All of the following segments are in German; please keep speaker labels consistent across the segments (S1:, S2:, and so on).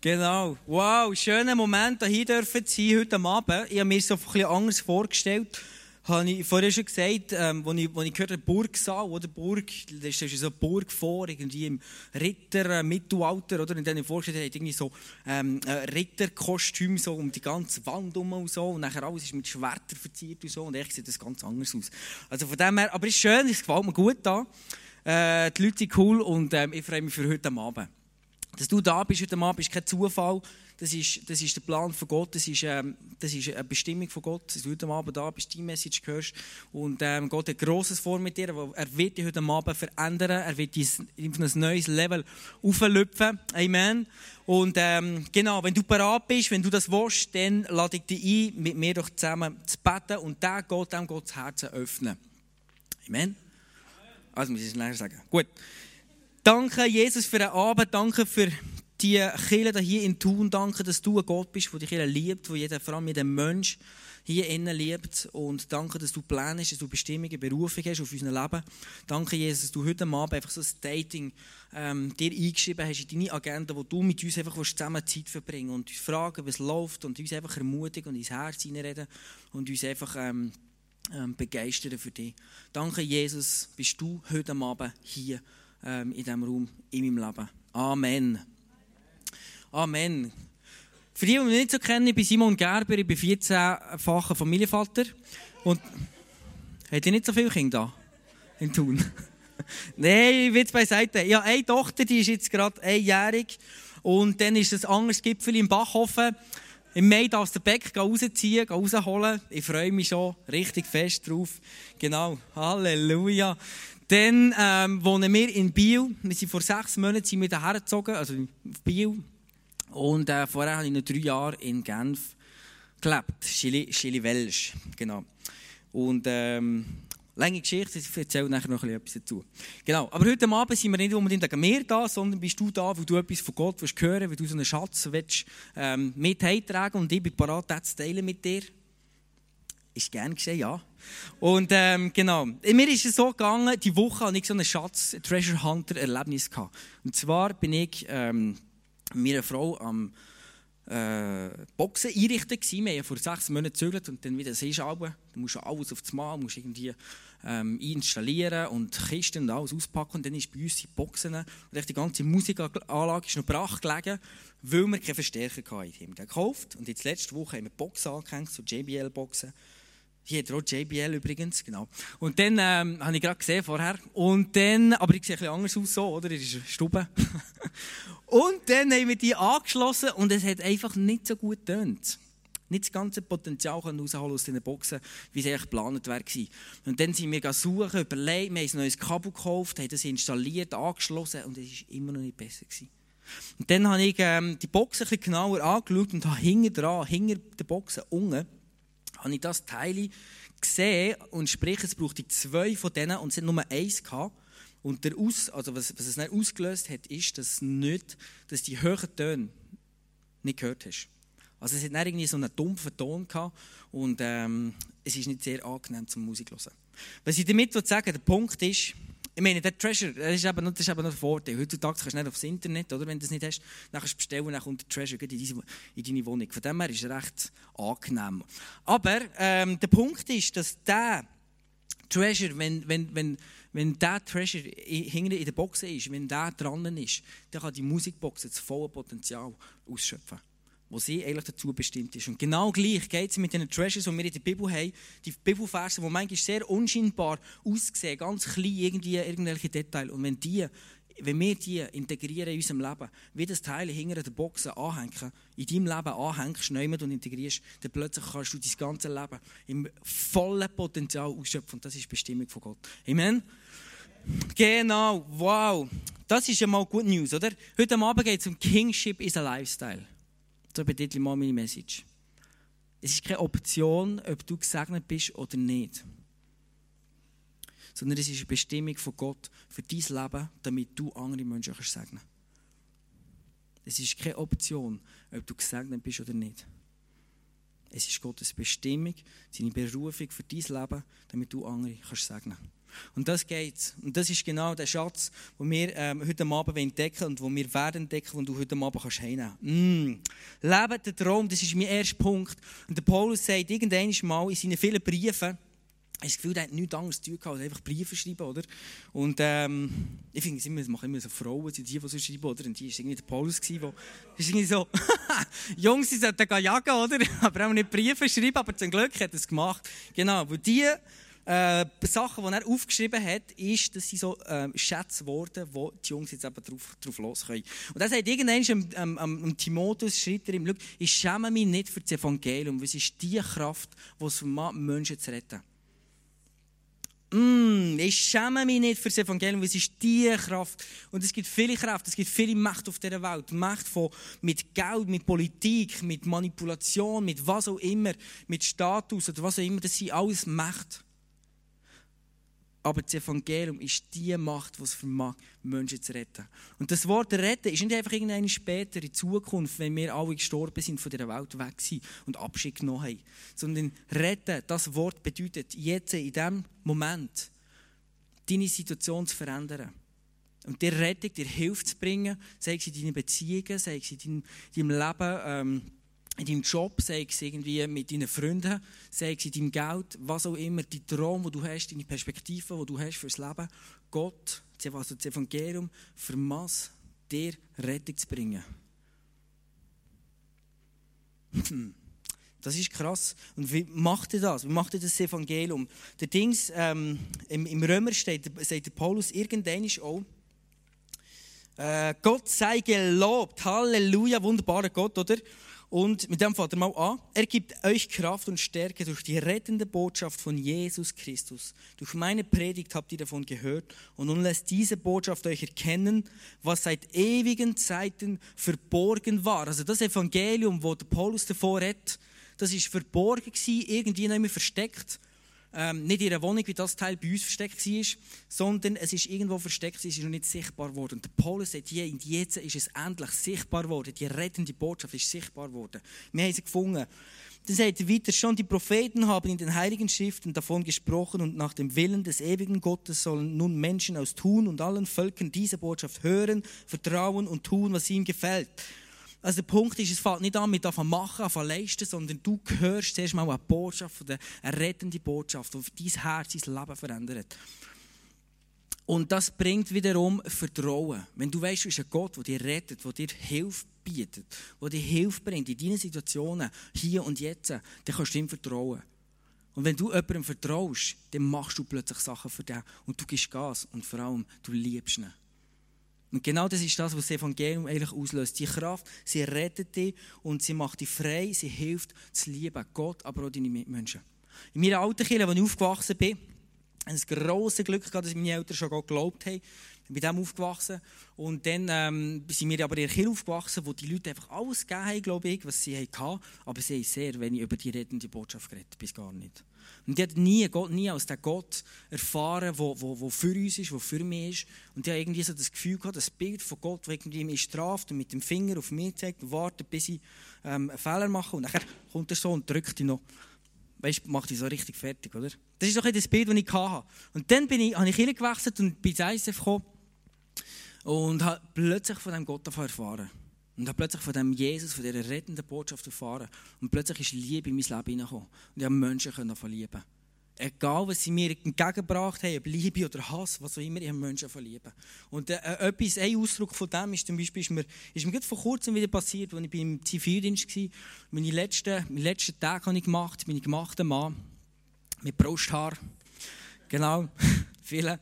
S1: Genau. Wow, schöner Moment, hier dürfen sein heute Abend. Ich habe mir so bisschen anders vorgestellt. Habe ich vorher schon gesagt, ähm, als ich, als ich gehört habe, Burgsaal, oder Burg, da ist so eine Burg vor, irgendwie im Ritter, äh, Mittelalter, oder? Und dann vorgestellt, hat irgendwie so ähm, Ritterkostüm so um die ganze Wand herum und so. Und nachher alles ist mit Schwertern verziert und so. Und echt sieht das ganz anders aus. Also von dem her, aber es ist schön, es gefällt mir gut da. Äh, die Leute sind cool und ähm, ich freue mich für heute Abend. Dass du da bist heute Abend, ist kein Zufall. Das ist, das ist der Plan von Gott, das ist, ähm, das ist eine Bestimmung von Gott, dass du heute Abend da bist, die Message hörst. Und ähm, Gott hat Grosses vor mit dir. Er wird dich heute Abend verändern. Er wird dich auf ein neues Level auflüpfen. Amen. Und ähm, genau, wenn du bereit bist, wenn du das willst, dann lade ich dich ein, mit mir doch zusammen zu beten und den Gott, dem Gott das Herz öffnen. Amen. Also muss ich es nachher sagen. Gut. Danke, Jesus, für den Abend. Danke für die Kirche hier in Thun. Danke, dass du ein Gott bist, der Kirche liebt, wo jeder, vor allem jeder Mensch hier innen liebt. Und danke, dass du Pläne hast, dass du Bestimmungen, Berufung hast auf unser Leben. Danke, Jesus, dass du heute Abend einfach so ein Dating ähm, dir eingeschrieben hast in deine Agenda, wo du mit uns einfach zusammen Zeit verbringen und uns fragen, was läuft und uns einfach ermutigen und ins Herz hineinreden und uns einfach ähm, ähm, begeistern für dich. Danke, Jesus, bist du heute Abend hier in diesem Raum, in meinem Leben. Amen. Amen. Für die, die mich nicht so kennen, ich bin Simon Gerber, ich bin 14-facher Familienvater. Und habt ihr nicht so viele Kinder da in Thun? Nein, Witz beiseite. Ja, eine Tochter, die ist jetzt gerade einjährig. Und dann ist ein anderes Gipfel im Bachhofen. Im Mai darfst du den Beck rausziehen, rausholen. Ich freue mich schon richtig fest drauf. Genau. Halleluja. Dann ähm, wohnen wir in Biel. Wir sind vor sechs Monaten sind wir daher also auf Biel. Und äh, vorher habe ich noch drei Jahre in Genf gelebt. Chili, Chili Welsch, genau. Und ähm, lange Geschichte, ich erzähle nachher noch etwas dazu. Genau, aber heute Abend sind wir nicht unbedingt wegen mir da, sondern bist du da, weil du etwas von Gott willst hören, weil du so einen Schatz willst, ähm, heimtragen und ich bin bereit, das zu teilen mit dir. Ist gern gesehen, ja. Und ähm, genau, mir ist es so gegangen, die Woche hatte ich so einen Schatz, Treasure Hunter Erlebnis gehabt. Und zwar bin ich ähm, mit einer Frau am äh, Boxen einrichten gewesen. Wir haben vor sechs Monaten gezögert und dann wieder siehst du Du musst alles auf das Mal, musst irgendwie ähm, installieren und Kisten und alles auspacken. Und dann ist bei uns die Boxen und die ganze Musikanlage ist noch brach gelegen, weil wir keine Verstärker hatten. Die haben wir gekauft und jetzt letzte Woche haben wir Boxen angehängt, so JBL-Boxen. Hier hat auch JBL übrigens, genau. Und dann ähm, habe ich gerade gesehen vorher. Und dann, aber ich sehe ein bisschen anders aus so, oder? Das ist Stube. und dann haben wir die angeschlossen und es hat einfach nicht so gut getönt. Nicht das ganze Potenzial rausholen aus diesen Boxen, wie es eigentlich geplant war. Und dann sind wir suchen, überlegt, wir haben ein neues Kabel gekauft, haben das installiert, angeschlossen und es war immer noch nicht besser. Gewesen. Und dann habe ich ähm, die Boxen ein bisschen genauer angeschaut und habe hinten dran, hinter der Boxen unten, habe ich das Teil gesehen und sprich, es brauchte zwei von denen und es hat nur eins. Und der Aus, also was, was es nicht ausgelöst hat, ist, dass, nicht, dass die höheren Töne nicht gehört hast. Also es hat nicht irgendwie so einen dumpfen Ton gehabt und ähm, es ist nicht sehr angenehm zum Musik hören. Was ich damit sagen der Punkt ist, ich meine, der Treasure, das ist eben noch, der Vorteil. Heutzutage kannst du nicht aufs Internet, oder? wenn du das nicht hast, dann kannst du bestellen, dann kommt der Treasure in, diese, in deine Wohnung. Von dem her ist es recht angenehm. Aber ähm, der Punkt ist, dass der Treasure, wenn, wenn, wenn, wenn der Treasure hinten in der Box ist, wenn der dran ist, dann kann die Musikbox das volle Potenzial ausschöpfen wo sie eigentlich dazu bestimmt ist. Und genau gleich geht es mit den Treasures, die wir in der Bibel haben, die Bibelverse, die manchmal sehr unscheinbar aussehen, ganz klein, irgendwie irgendwelche Details. Und wenn, die, wenn wir die integrieren in unserem Leben, wie das Teil hinter der Box anhängen, in deinem Leben anhängst, nehmen und integrierst, dann plötzlich kannst du dein ganze Leben im vollen Potenzial ausschöpfen. Und das ist die Bestimmung von Gott. Amen. Genau, wow. Das ist ja mal Good News, oder? Heute Abend geht es um Kingship is a Lifestyle. So betitle mal meine Message. Es ist keine Option, ob du gesegnet bist oder nicht. Sondern es ist eine Bestimmung von Gott für dein Leben, damit du andere Menschen kannst segnen Es ist keine Option, ob du gesegnet bist oder nicht. Es ist Gottes Bestimmung, seine Berufung für dein Leben, damit du andere kannst segnen Und das geht's. Und das ist genau der Schatz, den wir ähm, heute Abend entdecken und den wir werden entdecken, und du heute Abend kannst heimnehmen. Mm. Leben den Traum, das ist mein erster Punkt. Und der Paulus sagt irgendwann mal in seinen vielen Briefen, ich habe das Gefühl, der hat nichts anderes zu tun als einfach Briefe schreiben, oder? Und ähm, ich finde es immer, das machen immer so Frauen, die, die so schreiben, oder? Und die war irgendwie der Paulus, der ist irgendwie so, Jungs, sie sollten jagen, oder? Aber auch nicht Briefe schreiben, aber zum Glück hat er es gemacht. Genau, weil die äh, Sachen, die er aufgeschrieben hat, ist, dass sie so äh, Schätze wurden, wo die Jungs jetzt eben drauf, drauf los können. Und er sagt irgendwann am, am, am Timotheus, schreibt er ihm, ich schäme mich nicht für das Evangelium, weil es ist die Kraft, die es vermag, Menschen zu retten. Mm, ich schäme mich nicht für das Evangelium, weil es ist die Kraft. Und es gibt viele Kräfte, es gibt viele Macht auf dieser Welt. Macht von, mit Geld, mit Politik, mit Manipulation, mit was auch immer, mit Status oder was auch immer. Das sind alles Macht. Aber das Evangelium ist die Macht, die es vermag, Menschen zu retten. Und das Wort retten ist nicht einfach irgendeine später in Zukunft, wenn wir alle gestorben sind, von dieser Welt weg sind und Abschied genommen haben. Sondern retten, das Wort bedeutet, jetzt in diesem Moment deine Situation zu verändern. Und dir Rettung, dir Hilfe zu bringen, sei es in deinen Beziehungen, sei es in deinem, Leben, ähm, in deinem Job, sei es irgendwie mit deinen Freunden, sei es in deinem Geld, was auch immer, die Traum, die du hast, deine Perspektive, die du hast fürs Leben, Gott, also das Evangelium, vermass dir Rettung zu bringen. Hm. Das ist krass. Und wie macht er das? Wie macht er das Evangelium? Der Dings, ähm, im, im Römer steht, sagt der Paulus irgendwann auch, äh, Gott sei gelobt, Halleluja, wunderbarer Gott, oder? Und mit dem fängt er mal an. Er gibt euch Kraft und Stärke durch die rettende Botschaft von Jesus Christus. Durch meine Predigt habt ihr davon gehört. Und nun lässt diese Botschaft euch erkennen, was seit ewigen Zeiten verborgen war. Also das Evangelium, wo der Paulus davor hat, das ist verborgen gewesen, irgendwie nicht mehr versteckt ähm, nicht in einer Wohnung, wie das Teil bei uns versteckt war, sondern es ist irgendwo versteckt, es ist noch nicht sichtbar worden. Und der Paulus sagt, hier und jetzt ist es endlich sichtbar geworden. Die rettende Botschaft ist sichtbar geworden. Wir haben sie gefunden. Dann sagt er weiter, schon die Propheten haben in den Heiligen Schriften davon gesprochen und nach dem Willen des ewigen Gottes sollen nun Menschen aus Tun und allen Völkern diese Botschaft hören, vertrauen und tun, was ihm gefällt. Also der Punkt ist, es fällt nicht an mit machen, davon leisten, sondern du hörst zuerst mal eine Botschaft, eine rettende Botschaft, die dein Herz, dein Leben verändert. Und das bringt wiederum Vertrauen. Wenn du weißt, du bist ein Gott, der dir rettet, der dir Hilfe bietet, der dir Hilfe bringt in deinen Situationen, hier und jetzt, dann kannst du ihm vertrauen. Und wenn du jemandem vertraust, dann machst du plötzlich Sachen für dich und du gibst Gas und vor allem, du liebst ihn. Und genau das ist das, was das Evangelium eigentlich auslöst. Die Kraft, sie rettet dich und sie macht dich frei, sie hilft zu lieben. Gott, aber auch deine Mitmenschen. In meiner alten Kirche, als ich aufgewachsen bin, hatte ich das grosse Glück gehabt, dass meine Eltern schon geglaubt haben. Ich bin dem aufgewachsen. Und dann ähm, sind wir aber in einer Kirche aufgewachsen, wo die Leute einfach alles gegeben haben, glaube ich, was sie hatten. Aber sie haben sehr wenig über die rettende Botschaft geredet, bis gar nicht. Und ich habe nie, Gott, nie als den Gott erfahren, der wo, wo, wo für uns ist, der für mich ist. Und ich habe irgendwie so das Gefühl gehabt, das Bild von Gott, der irgendwie mich straft und mit dem Finger auf mich zeigt und wartet, bis ich ähm, einen Fehler mache. Und dann kommt er so und drückt ihn noch. Weißt macht dich so richtig fertig, oder? Das ist doch das Bild, das ich hatte. Und dann bin ich, habe ich gewechselt und bin ins ISF gekommen und habe plötzlich von diesem Gott erfahren. Und habe plötzlich von dem Jesus, von dieser rettenden Botschaft erfahren. Und plötzlich ist Liebe in mein Leben hineingekommen. Und ich habe Menschen verlieben. Egal, was sie mir entgegengebracht haben, ob Liebe oder Hass, was auch immer, ich habe Menschen verlieben. Und äh, etwas, ein Ausdruck von dem ist zum Beispiel, ist mir, ist mir vor kurzem wieder passiert, als ich beim Zivildienst war. Meine letzten, meine letzten Tage habe ich gemacht, meine gemachte Mann, mit Brusthaar. Genau, viele.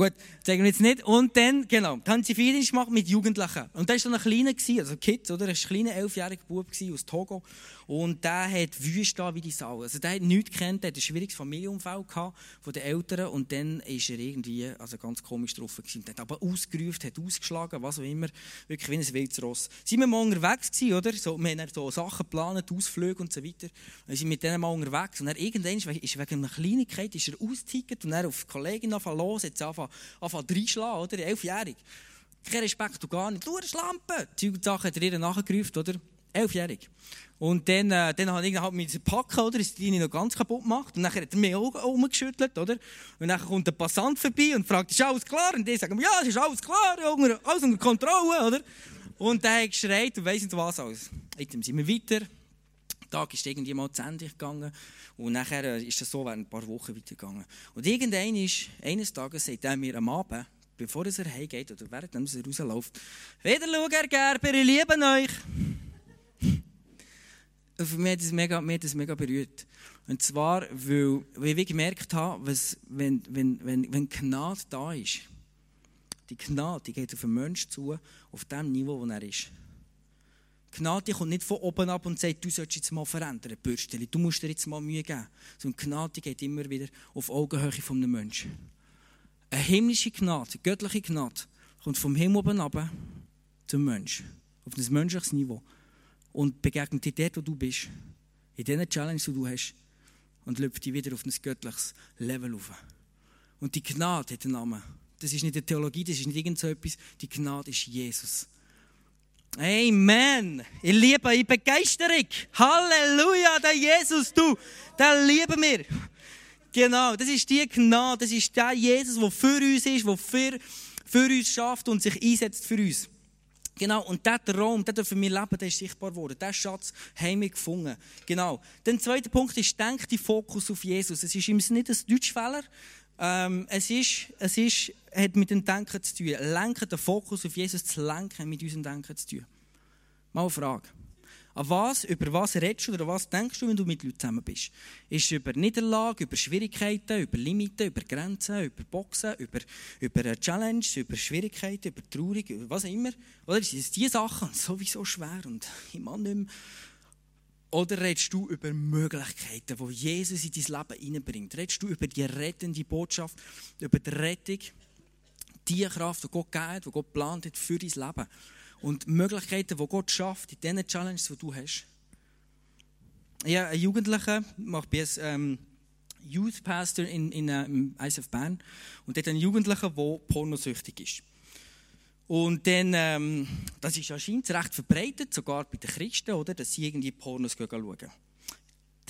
S1: Gut, sagen wir jetzt nicht. Und dann, genau, dann haben sie Zivildienst gemacht mit Jugendlichen. Und da war so ein kleiner, also Kind, oder? Ein kleiner elfjähriger Bub aus Togo. Und der hat Wüste wie die Sau. Also der hat nichts gekannt, der hat ein schwieriges Familienumfeld gehabt von den Eltern. Und dann ist er irgendwie, also ganz komisch drauf gewesen. Der hat aber ausgerufen, hat ausgeschlagen, was auch immer. Wirklich wie ein wildes Ross. Sind wir mal unterwegs gewesen, oder? So, wir haben so Sachen geplant, Ausflüge und so weiter. Und sind mit denen mal unterwegs. Und dann irgendwann ist wegen einer Kleinigkeit ist er ausgetickert und dann auf die Kollegin los, jetzt anfangen, anfangen reinschlagen, oder? Elfjährig. Kein Respekt, du gar nicht. Du, Schlampe! Und Sachen hat er ihr nachgerufen, oder? Elfjährig. Und dann, äh, dann habe ich halt mit packen, oder? Ist die noch ganz kaputt gemacht. Und dann hat er mich auch umgeschüttelt, oder? Und dann kommt der Passant vorbei und fragt, ist alles klar? Und die sagen, ja, es ist alles klar, alles unter Kontrolle, oder? Und der hat geschreit und weiss nicht was alles. Jetzt sind wir weiter. Der Tag ist irgendwie mal zu Ende gegangen. Und nachher äh, ist das so während ein paar Wochen weitergegangen. Und irgendwann ist, eines Tages sagt er mir am Abend, bevor er heimgeht oder während er rausläuft, wieder Herr Gerber, ich liebe euch. Für mich hat das mega, mich hat das mega berührt. Und zwar, weil, weil ich gemerkt habe, was, wenn, wenn, wenn, wenn Gnade da ist, die Gnade die geht auf einen Menschen zu, auf dem Niveau, wo er ist. Gnade kommt nicht von oben ab und sagt, du sollst jetzt mal verändern, Bürsteli, du musst dir jetzt mal Mühe geben. Sondern Gnade geht immer wieder auf Augenhöhe von einem Menschen. Eine himmlische Gnade, göttliche Gnade, kommt vom Himmel oben ab zum Menschen. Auf ein menschliches Niveau und begegnet dir dort, wo du bist, in diesen Challenge, die du hast, und läuft dich wieder auf ein göttliches Level auf. Und die Gnade hat einen Namen. Das ist nicht die Theologie, das ist nicht irgend so etwas. Die Gnade ist Jesus. Amen. Ich liebe, ich Begeisterung. Halleluja, der Jesus, du, der lieben wir. Genau, das ist die Gnade, das ist der Jesus, der für uns ist, der für, für uns schafft und sich einsetzt für uns. Genau, und dieser Traum, der für mein Leben, der ist sichtbar geworden. Diesen Schatz haben wir gefunden. Genau. Der zweite Punkt ist, denk die Fokus auf Jesus. Es ist ihm nicht ein Deutschfehler. Ähm, es, ist, es ist, hat mit dem Denken zu tun. Lenken, den Fokus auf Jesus zu lenken, mit unserem Denken zu tun. Mal eine Frage. An was, über was redest du oder was denkst du, wenn du mit Leuten zusammen bist? Ist es über Niederlage, über Schwierigkeiten, über Limiten, über Grenzen, über Boxen, über, über Challenges, über Schwierigkeiten, über Traurig, über was auch immer? Oder sind es diese Sachen sowieso schwer und ich mag nicht mehr? Oder redest du über Möglichkeiten, die Jesus in dein Leben hineinbringt? Redest du über die rettende Botschaft, über die Rettung, die Kraft, die Gott gegeben die Gott geplant hat für dein Leben? Und Möglichkeiten, die Gott schafft, in diesen Challenges, die du hast. Ich habe einen Jugendlichen, ich bin als ähm, Youth Pastor in, in, äh, im ISF Bern und dort einen Jugendlichen, der pornosüchtig ist. Und dann, ähm, das ist anscheinend recht verbreitet, sogar bei den Christen, oder, dass sie irgendwie Pornos schauen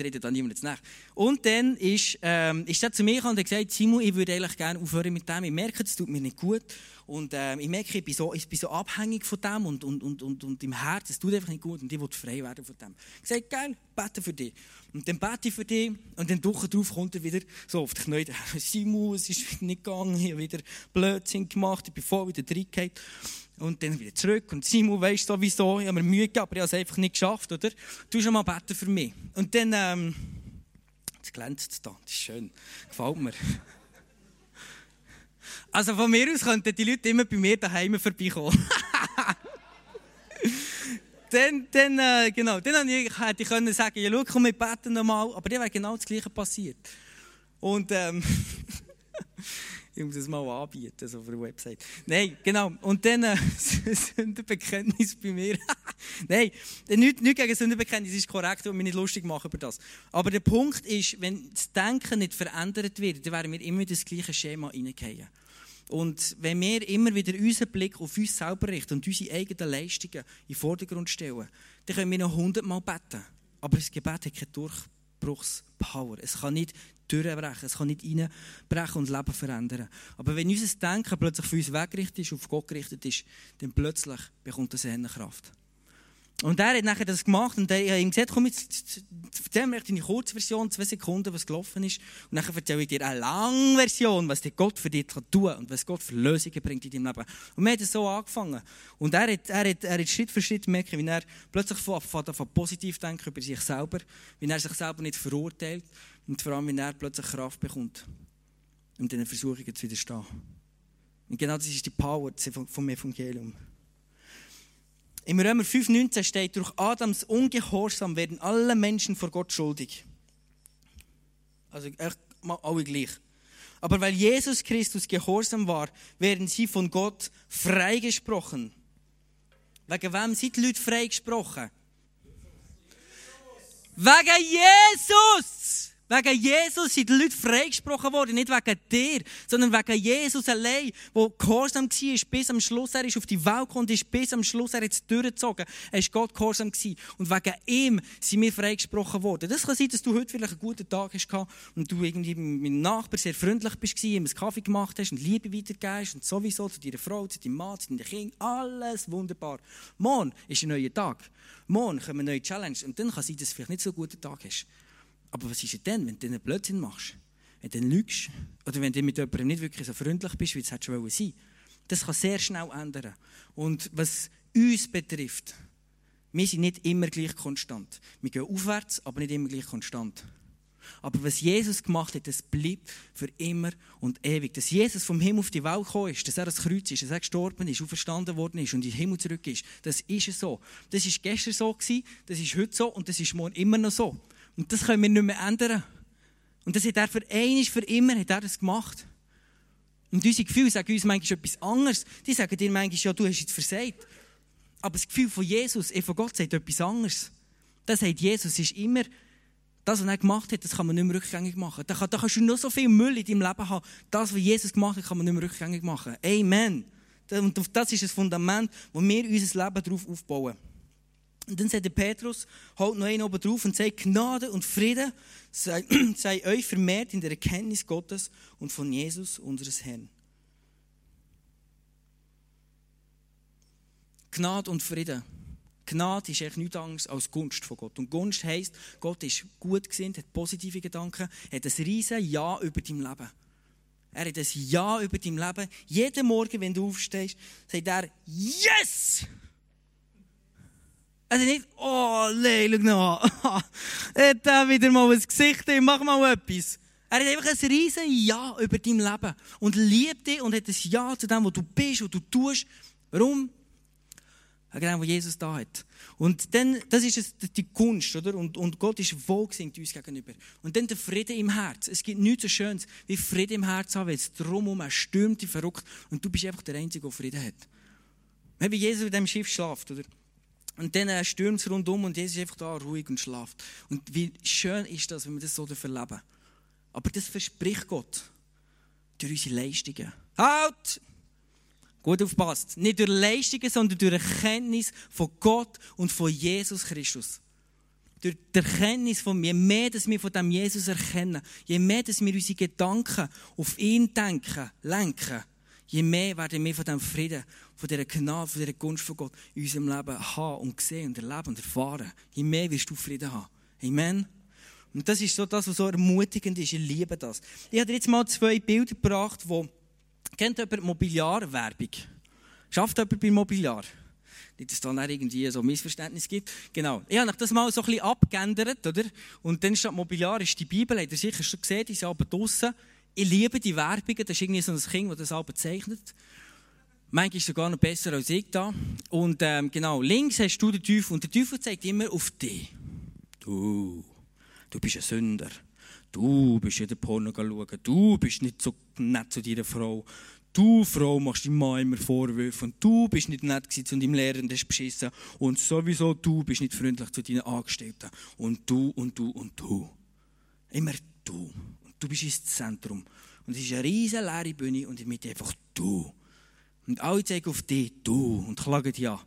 S1: redet dann niemand nach. Und dann ist, ähm, ist er zu mir gekommen und hat gesagt, Simon, ich würde eigentlich gerne aufhören mit dem. Ich merke, es tut mir nicht gut. Und ähm, ich merke, ich bin, so, ich bin so abhängig von dem und, und, und, und, und im Herzen, es tut einfach nicht gut und ich will frei werden von dem. Ich gesagt, geil, bete für dich. Und dann bete ich für dich und dann Woche darauf kommt er wieder so auf die Knie. Simon, es ist nicht gegangen, ich habe wieder Blödsinn gemacht, ich bin voll wieder reingegangen. Und dann wieder zurück. Und Simon weißt sowieso, ich habe mir Mühe gegeben, aber ich habe es einfach nicht geschafft, oder? Du schon mal beten für mich. Und dann, ähm, jetzt glänzt es da, das ist schön. Gefällt mir. Also von mir aus könnten die Leute immer bei mir daheim vorbeikommen. dann, dann, äh, genau, dann hätte ich können sagen, ja, schau, komm, wir beten nochmal. Aber dann wäre genau das Gleiche passiert. Und, ähm, ich muss es mal anbieten, so auf der Website. Nein, genau. Und dann äh, Sündenbekenntnis bei mir. Nein, nichts nicht gegen Sündenbekenntnis ist korrekt und mich nicht lustig machen über das. Aber der Punkt ist, wenn das Denken nicht verändert wird, dann werden wir immer das gleiche Schema reingehen. Und wenn wir immer wieder unseren Blick auf uns selber richten und unsere eigenen Leistungen in den Vordergrund stellen, dann können wir noch hundertmal beten. Aber das Gebet hat keine Durchbruchspower. Es kann nicht durchbrechen, es kann nicht reinbrechen und Leben verändern. Aber wenn unser Denken plötzlich für uns weggerichtet ist, auf Gott gerichtet ist, dann plötzlich bekommt das eine Kraft. Und er hat nachher das gemacht und er hat ihm gesagt, komm jetzt, erzähl mir deine Kurzversion, zwei Sekunden, was gelaufen ist. Und nachher erzähle ich dir eine lange Version, was dir Gott für dich tun kann und was Gott für Lösungen bringt in deinem Leben. Und wir haben so angefangen. Und er hat, er hat, er hat Schritt für Schritt merken, wie er plötzlich von, von, positiv denkt über sich selber, wie er sich selber nicht verurteilt und vor allem, wie er plötzlich Kraft bekommt, um diesen Versuchungen zu widerstehen. Und genau das ist die Power vom Evangelium. Im Römer 5,19 steht, durch Adams Ungehorsam werden alle Menschen vor Gott schuldig. Also echt alle gleich. Aber weil Jesus Christus gehorsam war, werden sie von Gott freigesprochen. Wegen wem sind die Leute freigesprochen? Wegen Jesus! Wegen Jesus sind die Leute freigesprochen worden, nicht wegen dir, sondern wegen Jesus allein, der gehorsam war bis am Schluss. Er ist auf die Welt gekommen und ist bis am Schluss, er es durchgezogen. Er ist Gott gehorsam gewesen. Und wegen ihm sind wir freigesprochen worden. Das kann sein, dass du heute vielleicht einen guten Tag hast und du irgendwie mit deinem Nachbar sehr freundlich bist, ihm einen Kaffee gemacht hast und Liebe weitergehst und sowieso zu deiner Frau, zu deinem Mann, zu deinen Kindern. Alles wunderbar. Morgen ist ein neuer Tag. Morgen kommt eine neue Challenge und dann kann sein, dass du vielleicht nicht so einen guten Tag hast. Aber was ist denn, wenn du einen Blödsinn machst? Wenn du lügst? Oder wenn du mit jemandem nicht wirklich so freundlich bist, wie es hätte schon sein Das kann sehr schnell ändern. Und was uns betrifft, wir sind nicht immer gleich konstant. Wir gehen aufwärts, aber nicht immer gleich konstant. Aber was Jesus gemacht hat, das bleibt für immer und ewig. Dass Jesus vom Himmel auf die Welt gekommen ist, dass er das Kreuz ist, dass er gestorben ist, auferstanden worden ist und in den Himmel zurück ist, das ist so. Das ist gestern so das ist heute so und das ist morgen immer noch so. Und das können wir nicht mehr ändern. Und das hat er für einmal, für immer hat er das gemacht. Und unsere Gefühle sagen uns manchmal etwas anderes. Die sagen dir manchmal, ja, du hast jetzt versagt. Aber das Gefühl von Jesus, eh, von Gott, sagt etwas anderes. Das sagt Jesus, ist immer, das, was er gemacht hat, das kann man nicht mehr rückgängig machen. Da, kann, da kannst du noch so viel Müll in deinem Leben haben. Das, was Jesus gemacht hat, kann man nicht mehr rückgängig machen. Amen. Und das ist das Fundament, wo wir unser Leben darauf aufbauen. Und dann sagt der Petrus, haut noch einen oben drauf und sagt, Gnade und Friede sei, sei euch vermehrt in der Erkenntnis Gottes und von Jesus, unseres Herrn. Gnade und Friede. Gnade ist echt nichts anderes als Gunst von Gott. Und Gunst heisst, Gott ist gut gesinnt, hat positive Gedanken, hat ein riesen Ja über dein Leben. Er hat ein Ja über dein Leben. Jeden Morgen, wenn du aufstehst, sagt er, Yes! Also nicht, oh, schau noch hat er wieder mal ein Gesicht, mach mal etwas. Er hat einfach ein riesen Ja über dein Leben und liebt dich und hat ein Ja zu dem, was du bist und du tust. Warum? Wegen dem, was Jesus da hat. Und dann, das ist die Kunst, oder? Und, und Gott ist wohlgesinnt uns gegenüber. Und dann der Friede im Herz. Es gibt nichts so Schönes, wie Friede im Herz haben, weil es drumherum stürmt, verrückt und du bist einfach der Einzige, der Frieden hat. Wie Jesus in diesem Schiff schlaft, oder? Und dann äh, stürmt es rundum und Jesus ist einfach da ruhig und schlaft. Und wie schön ist das, wenn wir das so erleben. Aber das verspricht Gott durch unsere Leistungen. Halt! Gut aufpasst. Nicht durch Leistungen, sondern durch Erkenntnis von Gott und von Jesus Christus. Durch die Erkenntnis von je mehr, dass wir von dem Jesus erkennen, je mehr, dass wir unsere Gedanken auf ihn denken, lenken, je mehr werden wir von dem Frieden von dieser Gnade, von dieser Gunst von Gott in unserem Leben haben und sehen und erleben und erfahren. Je mehr wirst du Frieden haben. Amen. Und das ist so das, was so ermutigend ist. Ich liebe das. Ich habe dir jetzt mal zwei Bilder gebracht, wo kennt jemand Mobiliarwerbung? Schafft jemand bei Mobiliar? Nicht, dass es dann irgendwie so Missverständnis gibt. Genau. Ich habe das mal so ein bisschen abgeändert, oder? Und dann steht Mobiliar ist die Bibel, habt ihr sicher schon gesehen, die sind aber draussen. Ich liebe die Werbungen, das ist irgendwie so ein Kind, das das aber zeichnet. Manchmal ist sogar noch besser als ich da. Und ähm, genau, links hast du den Teufel und der Teufel zeigt immer auf dich. Du, du bist ein Sünder. Du bist in der Porno schauen. Du bist nicht so nett zu deiner Frau. Du, Frau, machst deinem Mann immer Vorwürfe. Und du bist nicht nett zu deinem Lehrer und hast beschissen. Und sowieso du bist nicht freundlich zu deinen Angestellten. Und du, und du, und du. Immer du. Du bist ins Zentrum. Und es ist eine riesige leere Bühne und mit einfach du. Und alle zeigen auf dich, du, und klagen dich an.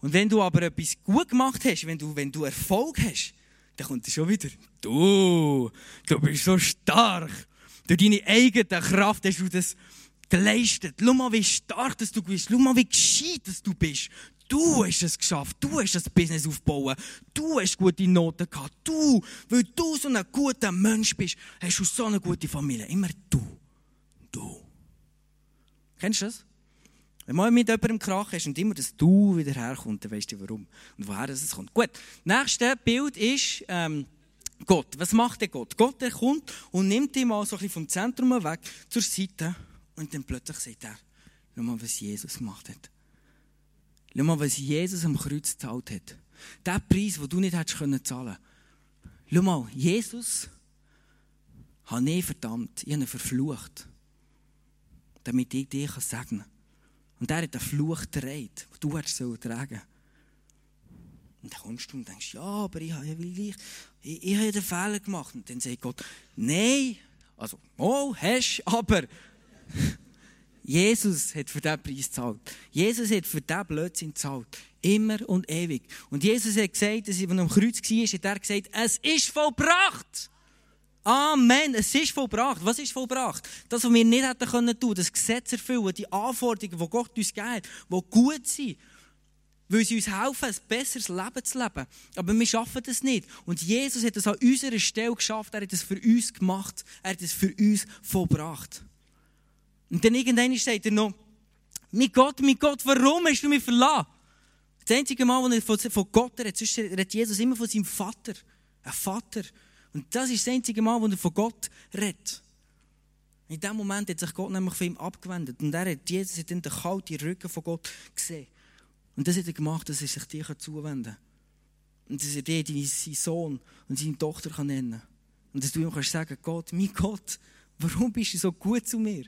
S1: Und wenn du aber etwas gut gemacht hast, wenn du, wenn du Erfolg hast, dann kommt schon wieder, du, du bist so stark. Durch deine eigene Kraft hast du das geleistet. Schau mal, wie stark dass du bist. Schau mal, wie gescheit dass du bist. Du hast es geschafft. Du hast das Business aufgebaut. Du hast gute Noten gehabt. Du, weil du so ein guter Mensch bist, hast du so eine gute Familie. Immer du. Du. Kennst du das? Wenn man mit jemandem Krach hast und immer das Du wieder herkommt, dann weißt du warum und woher es kommt. Gut, das nächste Bild ist ähm, Gott. Was macht der Gott? Gott der kommt und nimmt ihn mal so ein bisschen vom Zentrum weg zur Seite und dann plötzlich sagt er, schau mal, was Jesus gemacht hat. Schau mal, was Jesus am Kreuz gezahlt hat. Der Preis, den du nicht hättest können zahlen Schau mal, Jesus hat ich verdammt, ich habe ihn verflucht damit ich dich segnen kann. Und er hat einen Fluch getragen, den du hättest tragen Und dann kommst du und denkst, ja, aber ich habe ja ich, ich, ich habe den Fehler gemacht. Und dann sagt Gott, nein, also, oh, hast, aber Jesus hat für diesen Preis gezahlt. Jesus hat für diesen Blödsinn gezahlt. Immer und ewig. Und Jesus hat gesagt, dass er am Kreuz war, hat er gesagt, es ist vollbracht. Amen. Es ist vollbracht. Was ist vollbracht? Das, was wir nicht hätten können tun, das Gesetz erfüllen, die Anforderungen, die Gott uns gibt, die gut sind, weil sie uns helfen, ein besseres Leben zu leben. Aber wir schaffen das nicht. Und Jesus hat es an unserer Stelle geschafft. Er hat es für uns gemacht. Er hat es für uns vollbracht. Und dann irgendwann sagt er noch, mein Gott, mein Gott, warum hast du mich verlassen? Das einzige Mal, wo er von Gott redet, sonst redet Jesus immer von seinem Vater. Ein Vater. Und das ist das einzige Mal, wo er von Gott redet. In dem Moment hat sich Gott nämlich von ihm abgewendet. Und er hat, Jesus hat in den kalten Rücken von Gott gesehen. Und das hat er gemacht, dass er sich dir zuwenden kann. Und dass er dir seinen Sohn und seine Tochter nennen kann. Und dass du ihm kannst sagen, Gott, mein Gott, warum bist du so gut zu mir?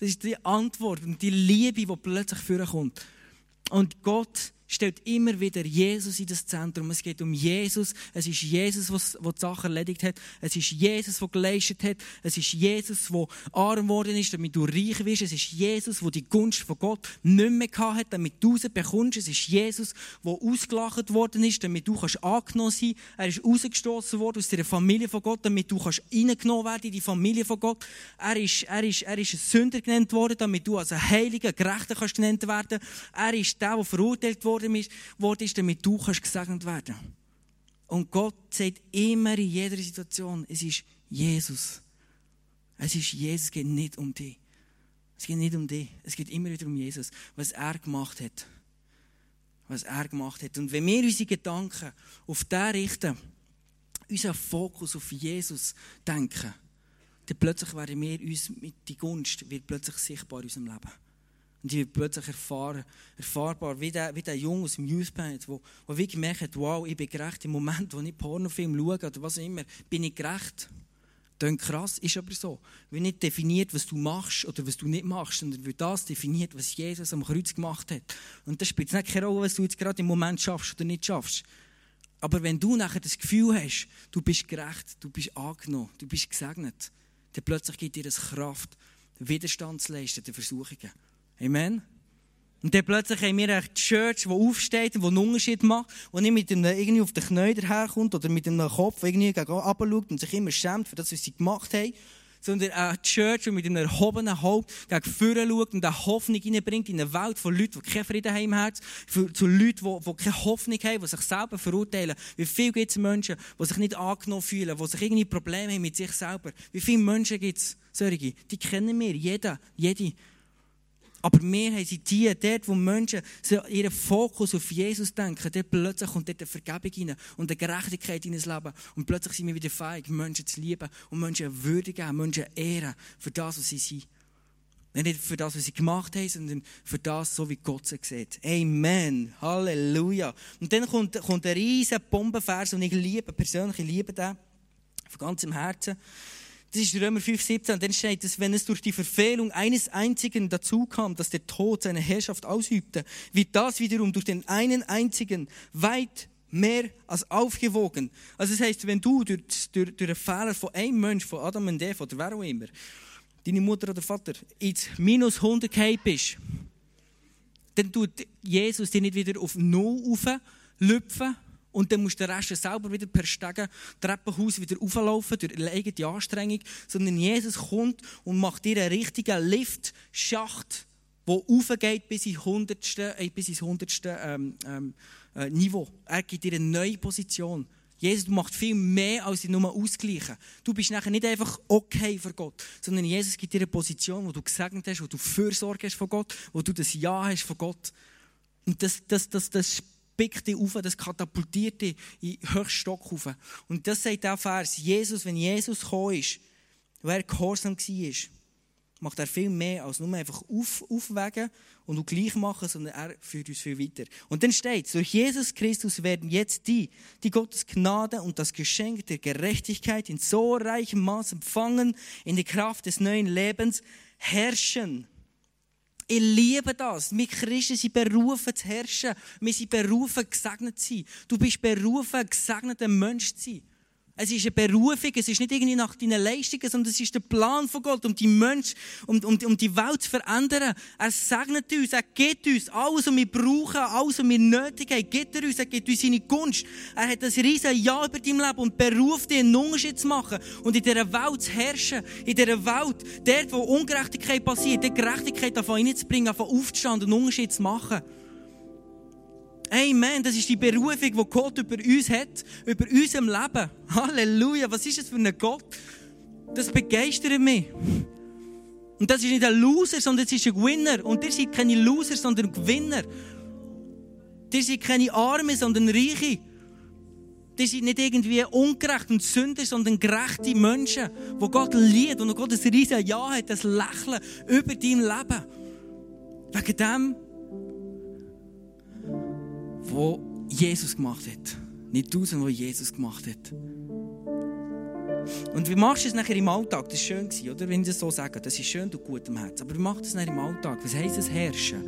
S1: Das ist die Antwort und die Liebe, die plötzlich vorkommt. Und Gott stellt immer wieder Jesus in das Zentrum. Es geht um Jesus. Es ist Jesus, der die Sache erledigt hat. Es ist Jesus, der geleistet hat. Es ist Jesus, der arm geworden ist, damit du reich wirst. Es ist Jesus, der die Gunst von Gott nicht mehr hat, damit du sie bekommst. Es ist Jesus, der ausgelacht worden ist, damit du kannst angenommen sein Er ist rausgestoßen worden aus der Familie von Gott, damit du kannst reingenommen werden in die Familie von Gott. Er ist, er ist, er ist ein Sünder genannt worden, damit du als ein Heiliger, Gerechter kannst genannt werden. Er ist der, der verurteilt wurde worden ist, damit du kannst gesegnet werden Und Gott sagt immer in jeder Situation, es ist Jesus. Es ist Jesus, es geht nicht um dich. Es geht nicht um dich. Es geht immer wieder um Jesus, was er gemacht hat. Was er gemacht hat. Und wenn wir unsere Gedanken auf den richten, unseren Fokus auf Jesus denken, dann plötzlich werden wir uns mit die Gunst wird plötzlich sichtbar in unserem Leben. Und ich plötzlich erfahren, erfahrbar, wie der, wie der Junge aus dem Youthband, wo, wo wirklich merkt, wow, ich bin gerecht. Im Moment, wo ich Pornofilm schaue oder was auch immer, bin ich gerecht. Klingt krass, ist aber so. Wie nicht definiert, was du machst oder was du nicht machst, sondern wie das definiert, was Jesus am Kreuz gemacht hat. Und das spielt nicht keine Rolle, was du jetzt gerade im Moment schaffst oder nicht schaffst. Aber wenn du nachher das Gefühl hast, du bist gerecht, du bist angenommen, du bist gesegnet, dann plötzlich gibt dir das Kraft, Widerstand zu leisten, den Versuchungen. Amen. Und dann plötzlich haben wir eine Church, die aufsteht und einen Unterschied macht, und nicht mit einem irgendwie auf den Knien daherkommt oder mit einem Kopf irgendwie gegen schaut und sich immer schämt für das, was sie gemacht haben, sondern eine Church, die mit einem erhobenen Haupt gegen vorne schaut und eine Hoffnung hineinbringt in eine Welt von Leuten, die keinen Frieden haben im Herzen, zu Leuten, die, die keine Hoffnung haben, die sich selber verurteilen. Wie viele gibt es Menschen, die sich nicht angenommen fühlen, die sich irgendwie Probleme haben mit sich selber? Wie viele Menschen gibt es, solche? Die kennen wir, jeder, jede. Aber wir haben sie die, dort, wo Menschen ihren Fokus auf Jesus denken, dort plötzlich kommt dort eine Vergebung rein und eine Gerechtigkeit in das Leben. Und plötzlich sind wir wieder fähig, Menschen zu lieben und Menschen würdigen, Menschen ehren für das, was sie sind. Nicht für das, was sie gemacht haben, sondern für das, so wie Gott sie sieht. Amen. Halleluja. Und dann kommt, kommt ein riesiger Bombenvers, und ich liebe, persönlich ich liebe den, von ganzem Herzen. Das ist Römer 5, 17. Dann steht es, wenn es durch die Verfehlung eines einzigen dazu kam, dass der Tod seine Herrschaft ausübte, wird das wiederum durch den einen einzigen weit mehr als aufgewogen. Also das heißt, wenn du durch, durch, durch einen Fehler von einem Mensch, von Adam und Eva oder wer auch immer, deine Mutter oder Vater, ins Minus 100 gefallen bist, dann tut Jesus dich nicht wieder auf Null auflüpfen, und dann musst du den Rest selber wieder per Stegen Treppenhaus wieder auflaufen, durch eigene Anstrengung. Sondern Jesus kommt und macht dir einen richtigen Liftschacht, der aufgeht bis, in 100. Äh, bis ins 100. Ähm, ähm, äh, Niveau. Er gibt dir eine neue Position. Jesus macht viel mehr, als nur ausgleichen. Du bist nachher nicht einfach okay für Gott, sondern Jesus gibt dir eine Position, wo du gesegnet hast, wo du Fürsorge hast von Gott, wo du das Ja hast von Gott. Und das, das, das, das spickt dich auf, das katapultiert dich in den höchsten Stock auf. Und das sagt auch Vers, Jesus, wenn Jesus gekommen ist, wer gehorsam war, macht er viel mehr als nur einfach auf, aufwägen und du gleich machen, sondern er führt uns viel weiter. Und dann steht, durch Jesus Christus werden jetzt die, die Gottes Gnade und das Geschenk der Gerechtigkeit in so reichem Maß empfangen, in die Kraft des neuen Lebens herrschen Ich liebe das. Wir Christen sind berufen zu herrschen. Wir sind berufen, gesegnet zu sein. Du bist berufen, gesegneter Mensch zu sein. Es ist eine Berufung, es ist nicht irgendwie nach deinen Leistungen, sondern es ist der Plan von Gott, um die Menschen, um, um, um die Welt zu verändern. Er segnet uns, er gibt uns alles, was wir brauchen, alles, was wir nötig haben, gibt er uns, er gibt uns seine Gunst. Er hat ein riesen Ja über dein Leben und beruft dich, einen Unterschied zu machen und in dieser Welt zu herrschen. In dieser Welt, dort, wo Ungerechtigkeit passiert, die Gerechtigkeit davon reinzubringen, davon aufzustehen und einen Unterschied zu machen. Amen. Das ist die Berufung, die Gott über uns hat, über unserem Leben. Halleluja. Was ist das für ein Gott? Das begeistert mich. Und das ist nicht ein Loser, sondern es ist ein Gewinner. Und ihr seid keine Loser, sondern Gewinner. Ihr seid keine Arme, sondern Reiche. Ihr seid nicht irgendwie ungerecht und Sünder, sondern gerechte Menschen, wo Gott liebt und wo Gott ein riesen Ja hat, das Lächeln über dein Leben. Wegen dem wo Jesus gemacht hat. Nicht du, sondern wo Jesus gemacht hat. Und wie machst du es nachher im Alltag? Das war schön, oder? Wenn ich das so sage, das ist schön und gut im Herzen. Aber wie machst du es nachher im Alltag? Was heisst das Herrschen?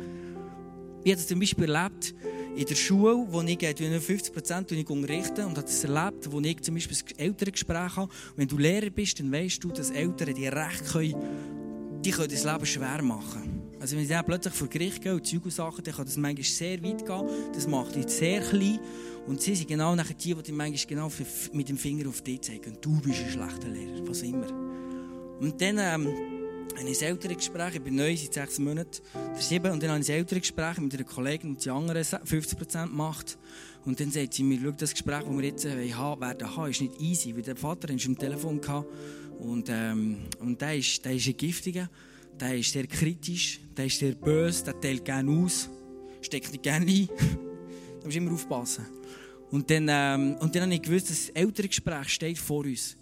S1: Ich habe das zum Beispiel erlebt in der Schule, wo ich 50 Prozent unterrichte und habe das erlebt, wo ich zum Beispiel ein Elterngespräch habe. Wenn du Lehrer bist, dann weißt du, dass Eltern dir recht können, die können das Leben schwer machen. Also wenn ich dann plötzlich vor Gericht gehe und Zeug Sachen, dann kann das manchmal sehr weit gehen. Das macht dich sehr klein. Und sie sind genau nachher die, die manchmal genau mit dem Finger auf dich zeigen. Du bist ein schlechter Lehrer, was immer. Und dann ähm, habe ich ein älteres Gespräch, ich bin neu, seit sechs Monaten, sieben, und dann habe ich ein älteres Gespräch mit einer Kollegin, die die anderen 50% macht. Und dann sagt sie mir, schau, das Gespräch, das wir jetzt haben, werden haben, ist nicht easy, weil der Vater hatte am Telefon gehabt, und, ähm, und der ist, der ist ein Giftiger der ist sehr kritisch, der ist sehr böse, der teilt gerne aus, steckt nicht gerne ein. da musst du immer aufpassen. Und dann, ähm, und dann habe ich gewusst, das ältere Gespräch steht vor uns.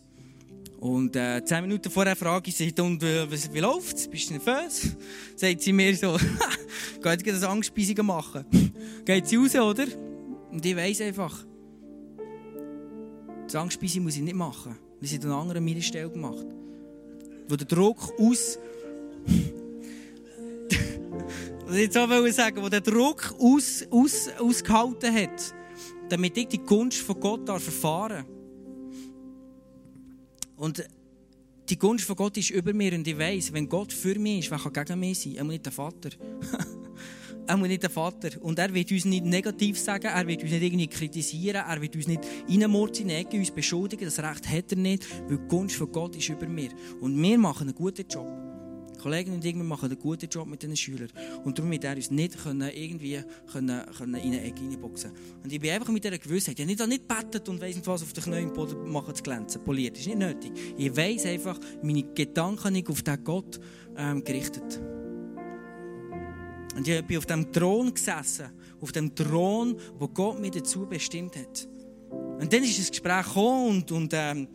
S1: Und äh, zehn Minuten vorher frage ich sie, und, äh, wie läuft es? Bist du nervös? Sagt sie mir so, geht jetzt eine Angstspeisung machen. Geht sie raus, oder? Und ich weiss einfach, das Angstspeisung muss ich nicht machen. Das hat einen anderen meine Stelle gemacht. Wo der Druck aus was ich jetzt auch sagen wo der Druck aus, aus, ausgehalten hat, damit ich die Gunst von Gott erfahren Und die Gunst von Gott ist über mir und ich weiss, wenn Gott für mich ist, wer kann gegen mich sein? Er muss nicht der Vater. er muss nicht der Vater. Und er wird uns nicht negativ sagen, er wird uns nicht irgendwie kritisieren, er wird uns nicht reinmurzen, uns beschuldigen. Das Recht hat er nicht, weil die Gunst von Gott ist über mir. Und wir machen einen guten Job. Kollegen und ich, wir machen einen guten Job mit diesen Schülern. Und darum wird er uns nicht können, irgendwie können, können in eine Ecke reinboxen Und ich bin einfach mit dieser Gewissheit, ich habe nicht, betet und weiss nicht was auf den Knien Boden machen zu glänzen, poliert. Das ist nicht nötig. Ich weiss einfach, meine Gedanken sind auf den Gott ähm, gerichtet. Und ich bin auf dem Thron gesessen, auf dem Thron, wo Gott mich dazu bestimmt hat. Und dann ist das Gespräch gekommen und, und ähm,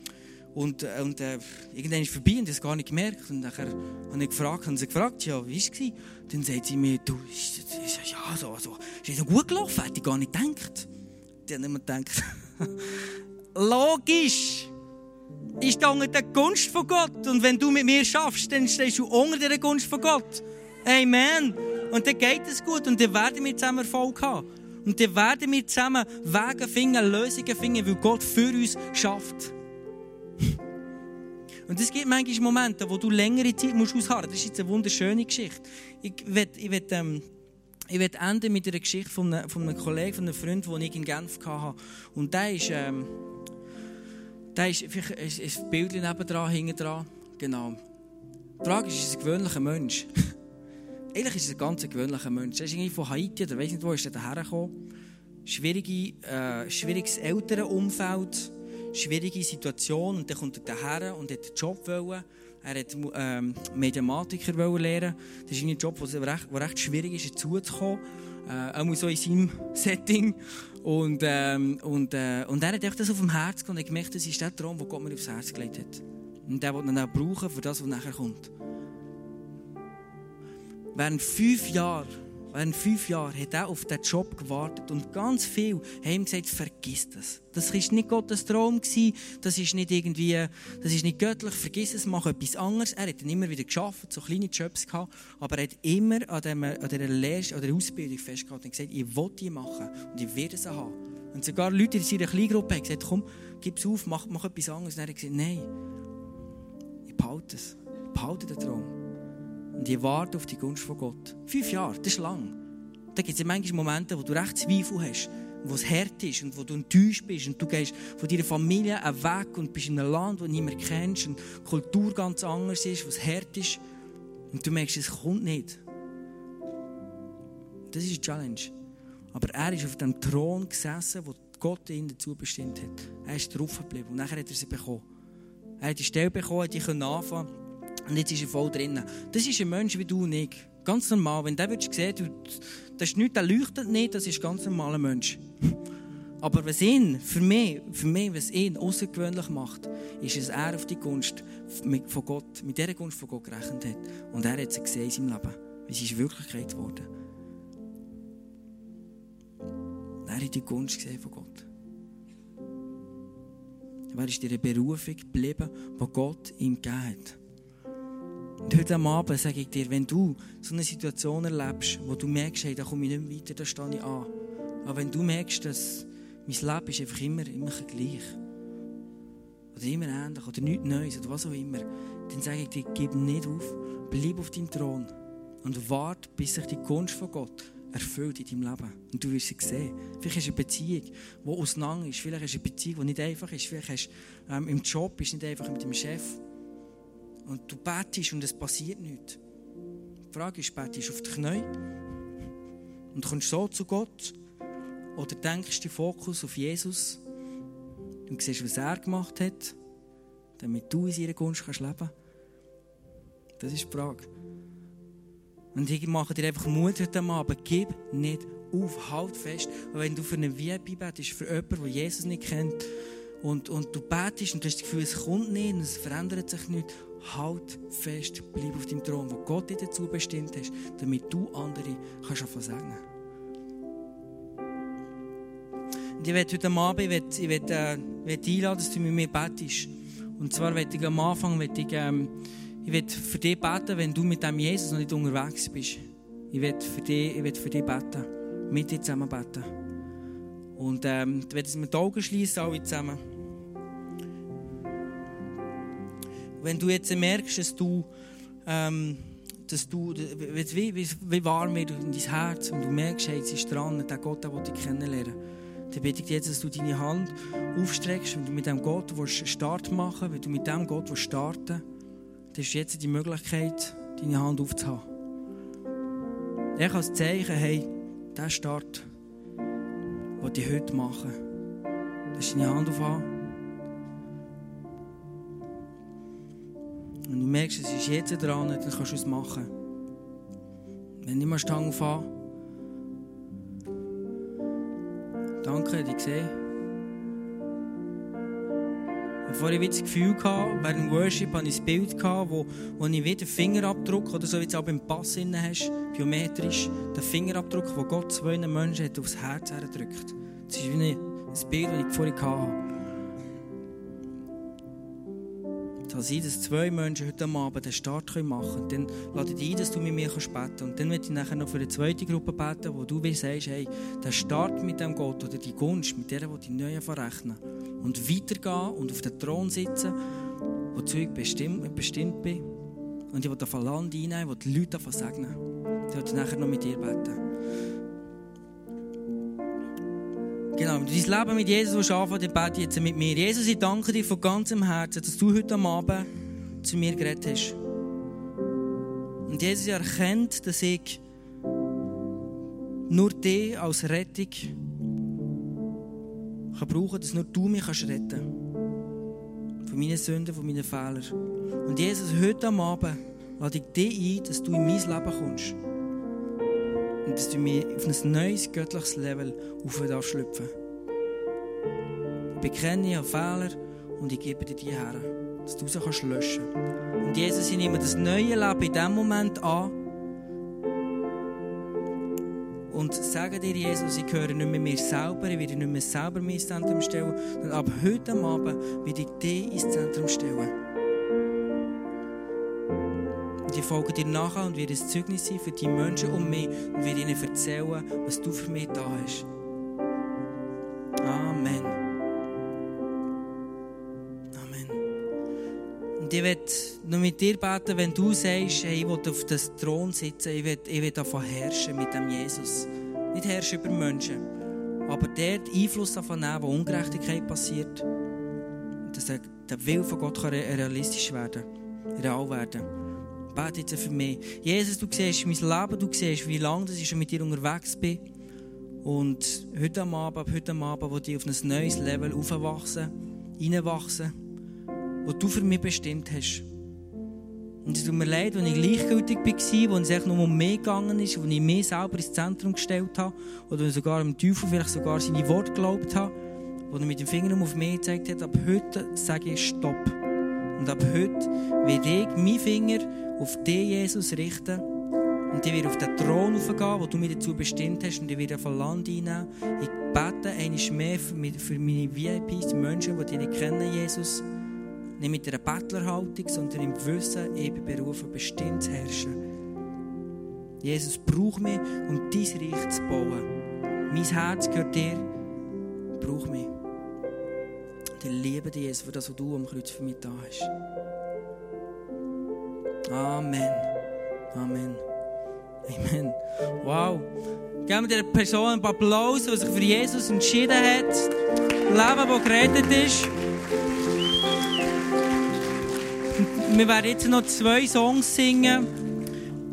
S1: und, äh, und äh, irgendwann ist vorbei und ich es gar nicht gemerkt. Und dann habe ich gefragt, haben sie gefragt, ja, wie war es? Dann sagt sie mir, du, ist, ist, ja, so, so, ist so gut gelaufen, hätte ich gar nicht gedacht. Die haben immer gedacht, logisch, ich stehe unter der Gunst von Gott. Und wenn du mit mir schaffst, dann stehst du unter der Gunst von Gott. Amen. Und dann geht es gut und dann werden wir zusammen Erfolg haben. Und dann werden wir zusammen Wege finden, Lösungen finden, weil Gott für uns schafft. Und es gibt manchmal Momente, wo du längere Zeit musst ausharren musst. Das ist jetzt eine wunderschöne Geschichte. Ich will, ich ähm, enden mit einer Geschichte von einem, von einem Kollegen, von einem Freund, den ich in Genf hatte. Und der ist, ähm, der ist vielleicht ein, ein Bild nebendran, hinten dran. Genau. Die ist, ist ein gewöhnlicher Mensch? Eigentlich ist er ein ganz gewöhnlicher Mensch. Er ist irgendwie von Haiti oder weiß nicht wo, ist er hergekommen. Schwierige, äh, schwieriges Elternumfeld schwierige Situation und dann kommt er daher und hat einen Job wollen. Er wollte ähm, Mediamatiker wollen lernen. Das ist ein Job, der recht, recht schwierig ist, dazuzukommen. Äh, auch so in seinem Setting. Und, ähm, und, äh, und er hat das auf dem Herz und hat gemerkt, das ist der Traum, den Gott mir aufs Herz gelegt hat. Und der will ihn auch brauchen für das, was nachher kommt. Während fünf Jahren während fünf Jahren hat er auf diesen Job gewartet und ganz viel haben ihm gesagt, vergiss das. Das war nicht Gottes Traum, das ist nicht irgendwie, das ist nicht göttlich, vergiss es, mach etwas anderes. Er hat dann immer wieder geschafft, so kleine Jobs gehabt, aber er hat immer an, dieser Lehre, an der Ausbildung festgehalten und gesagt, ich will die machen und ich werde sie haben. Und sogar Leute in seiner Kleingruppe haben gesagt, komm, gib es auf, mach, mach etwas anderes. Und er hat gesagt, nein, ich behalte es, ich behalte den Traum. Und ich warte auf die Gunst von Gott. Fünf Jahre, das ist lang. Da gibt es ja manchmal Momente, wo du recht Zweifel hast, wo es hart ist und wo du enttäuscht bist und du gehst von deiner Familie weg und bist in einem Land, das du nicht mehr kennst und die Kultur ganz anders ist, wo es hart ist und du merkst, es kommt nicht. Das ist eine Challenge. Aber er ist auf dem Thron gesessen, wo Gott ihn dazu bestimmt hat. Er ist drauf geblieben und nachher hat er sie bekommen. Er hat die Stelle bekommen, die anfangen und jetzt ist er voll drinnen. Das ist ein Mensch wie du und ich. Ganz normal. Wenn der sehen du, das ist nichts, der leuchtet nicht, das ist ein ganz normaler Mensch. Aber was ihn, für mich, für mich, was ihn außergewöhnlich macht, ist, dass er auf die Gunst von Gott, mit dieser Gunst von Gott gerechnet hat. Und er hat sie gesehen in seinem Leben. Es ist Wirklichkeit geworden. Er hat die Gunst gesehen von Gott. Er ist in der Berufung geblieben, die Gott ihm gegeben hat. Und heute Abend sage ich dir, wenn du so eine Situation erlebst, wo du merkst, hey, da komme ich nicht mehr weiter, da stehe ich an. Aber wenn du merkst, dass mein Leben ist einfach immer, immer gleich oder immer ähnlich oder nichts Neues oder was auch immer, dann sage ich dir, gib nicht auf, bleib auf deinem Thron und warte, bis sich die Gunst von Gott erfüllt in deinem Leben. Und du wirst sie sehen. Vielleicht hast du eine Beziehung, die auseinander ist. Vielleicht hast du eine Beziehung, die nicht einfach ist. Vielleicht hast du ähm, im Job ist nicht einfach mit dem Chef und du betest und es passiert nichts. Die Frage ist, betest du auf die Knie und kommst so zu Gott oder denkst du Fokus auf Jesus und siehst, was er gemacht hat, damit du in seiner Gunst kannst leben kannst? Das ist die Frage. Und ich mache dir einfach Mut heute Abend. Gib nicht auf, halt fest. Und wenn du für eine VIP betest, für jemanden, der Jesus nicht kennt, und, und du betest und du hast das Gefühl, es kommt nicht und es verändert sich nicht, halt fest, bleib auf deinem Thron, wo Gott dir dazu bestimmt hat, damit du andere kannst segnen Und ich werde heute Abend ich werde, ich werde, äh, werde einladen, dass du mit mir betest. Und zwar werde ich am Anfang werde ich, ähm, ich werde für dich beten, wenn du mit dem Jesus noch nicht unterwegs bist. Ich werde für dich, ich werde für dich beten. Mit dir zusammen beten. Und ähm, ich werde wir die Augen schließen, alle zusammen. Wenn du jetzt merkst, dass du, ähm, dass du wie, wie, wie warm wird in dein Herz und du merkst, hey, jetzt ist dran, der Gott, den ich kennenlernen dann bitte ich jetzt, dass du deine Hand aufstreckst, wenn du mit dem Gott Start machen willst, wenn du mit dem Gott starten willst, dann ist jetzt die Möglichkeit, deine Hand aufzuhaben. Ich als Zeichen, hey, diesen Start, den ich heute machen. Das ist deine Hand aufhaben. Und du merkst, es ist jetzt dran, dann kannst du es machen. Wenn du mal Stange aufhören. Danke, dich gesehen. Vorher ich das Gefühl hatte, während dem Worship hatte ich ein Bild, wo, wo ich wieder Fingerabdruck, oder so wie du es auch beim Pass hast, biometrisch, den Fingerabdruck, den Gott zwei Menschen aufs Herz drückt. Das ist wie ein Bild, das ich vorher hatte. Kann sein, dass zwei Menschen heute Abend den Start machen können. Dann lade ich ein, dass du mit mir beten kannst. Und dann werde ich nachher noch für eine zweite Gruppe beten, wo du sagst, hey, der Start mit dem Gott oder die Gunst, mit der, die Neuen verrechnen. Und weitergehen und auf den Thron sitzen, wozu ich bestimmt, bestimmt bin. Und ich will davon Land einnehmen, ich will die Leute segnen. Ich will nachher noch mit dir beten. Genau, wenn dein Leben mit Jesus anfangen dann bete jetzt mit mir. Jesus, ich danke dir von ganzem Herzen, dass du heute Abend zu mir geredet hast. Und Jesus erkennt, dass ich nur dich als Rettung kann brauchen, dass nur du mich retten kannst. Von meinen Sünden, von meinen Fehlern. Und Jesus, heute Abend lade ich dich ein, dass du in mein Leben kommst dass du mir auf ein neues göttliches Level schlüpfen Ich bekenne, habe Fehler und ich gebe dir die her, dass du sie kannst löschen kannst. Und Jesus, ich nehme das neue Leben in diesem Moment an, und sage dir, Jesus, ich gehöre nicht mehr mir selber, ich werde nicht mehr selber mir ins Zentrum stellen, sondern ab heute Abend werde ich dich ins Zentrum stellen. Ich folge dir nachher und werde ein Zeugnis sein für die Menschen um mich und werde ihnen erzählen, was du für mich da hast. Amen. Amen. Und ich werde noch mit dir beten, wenn du sagst, hey, ich will auf das Thron sitzen, ich will, ich will davon herrschen mit dem Jesus. Nicht herrschen über Menschen, aber der Einfluss davon nehmen, wo Ungerechtigkeit passiert, dass der, der Wille von Gott kann realistisch werden, real werden. Bete jetzt für mich. Jesus, du siehst mein Leben, du siehst, wie lange ich schon mit dir unterwegs bin. Und heute am Abend, heute Abend, wo ich auf ein neues Level aufwachsen, reinwachsen, wo du für mich bestimmt hast. Und es tut mir leid, wenn ich gleichgültig war, wo es nur um mich gegangen ist, wo ich mich selber ins Zentrum gestellt habe, oder wenn sogar dem Teufel vielleicht sogar seine Worte geglaubt habe, wo er mit dem Finger auf mich gezeigt hat. Ab heute sage ich Stopp. Und ab heute werde ich meinen Finger auf dich, Jesus, richten. Und ich werde auf den Thron aufgehen, wo du mich dazu bestimmt hast. Und ich werde von Land einnehmen. Ich bete einmal mehr für meine VIPs, die Menschen, die dich nicht kennen, Jesus. Nicht mit einer Bettlerhaltung, sondern im Wissen, ich berufen, bestimmt zu herrschen. Jesus, brauch mich, um dein Reich zu bauen. Mein Herz gehört dir. Brauch mich. Ich liebe dich, Jesus, für das, was du am Kreuz für mich da hast. Amen. Amen. Amen. Wow. Geben wir der Person einen Applaus, die sich für Jesus entschieden hat. Leben, das gerettet ist. Wir werden jetzt noch zwei Songs singen.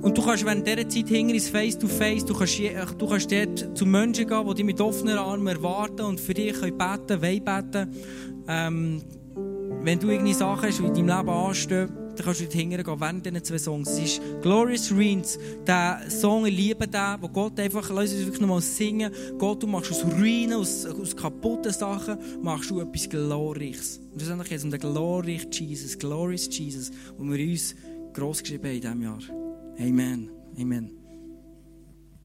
S1: Und du kannst während dieser Zeit hinter ins Face-to-Face, du kannst, du kannst dort zu Menschen gehen, die dich mit offenen Armen erwarten und für dich beten können, wollen beten. Ähm, wenn du irgendwelche Sachen hast, die in deinem Leben anstehen, dann kannst du dort hingehen während diesen zwei Songs. Es ist Glorious Ruins, der Song, ich liebe den, wo Gott einfach, lass uns wirklich nochmal singen. Gott, du machst aus Ruinen, aus, aus kaputten Sachen, machst du etwas Glorreiches. Und das ist jetzt um den Glorious Jesus, Glorious Jesus, wo wir uns gross geschrieben haben in diesem Jahr. Amen. Amen.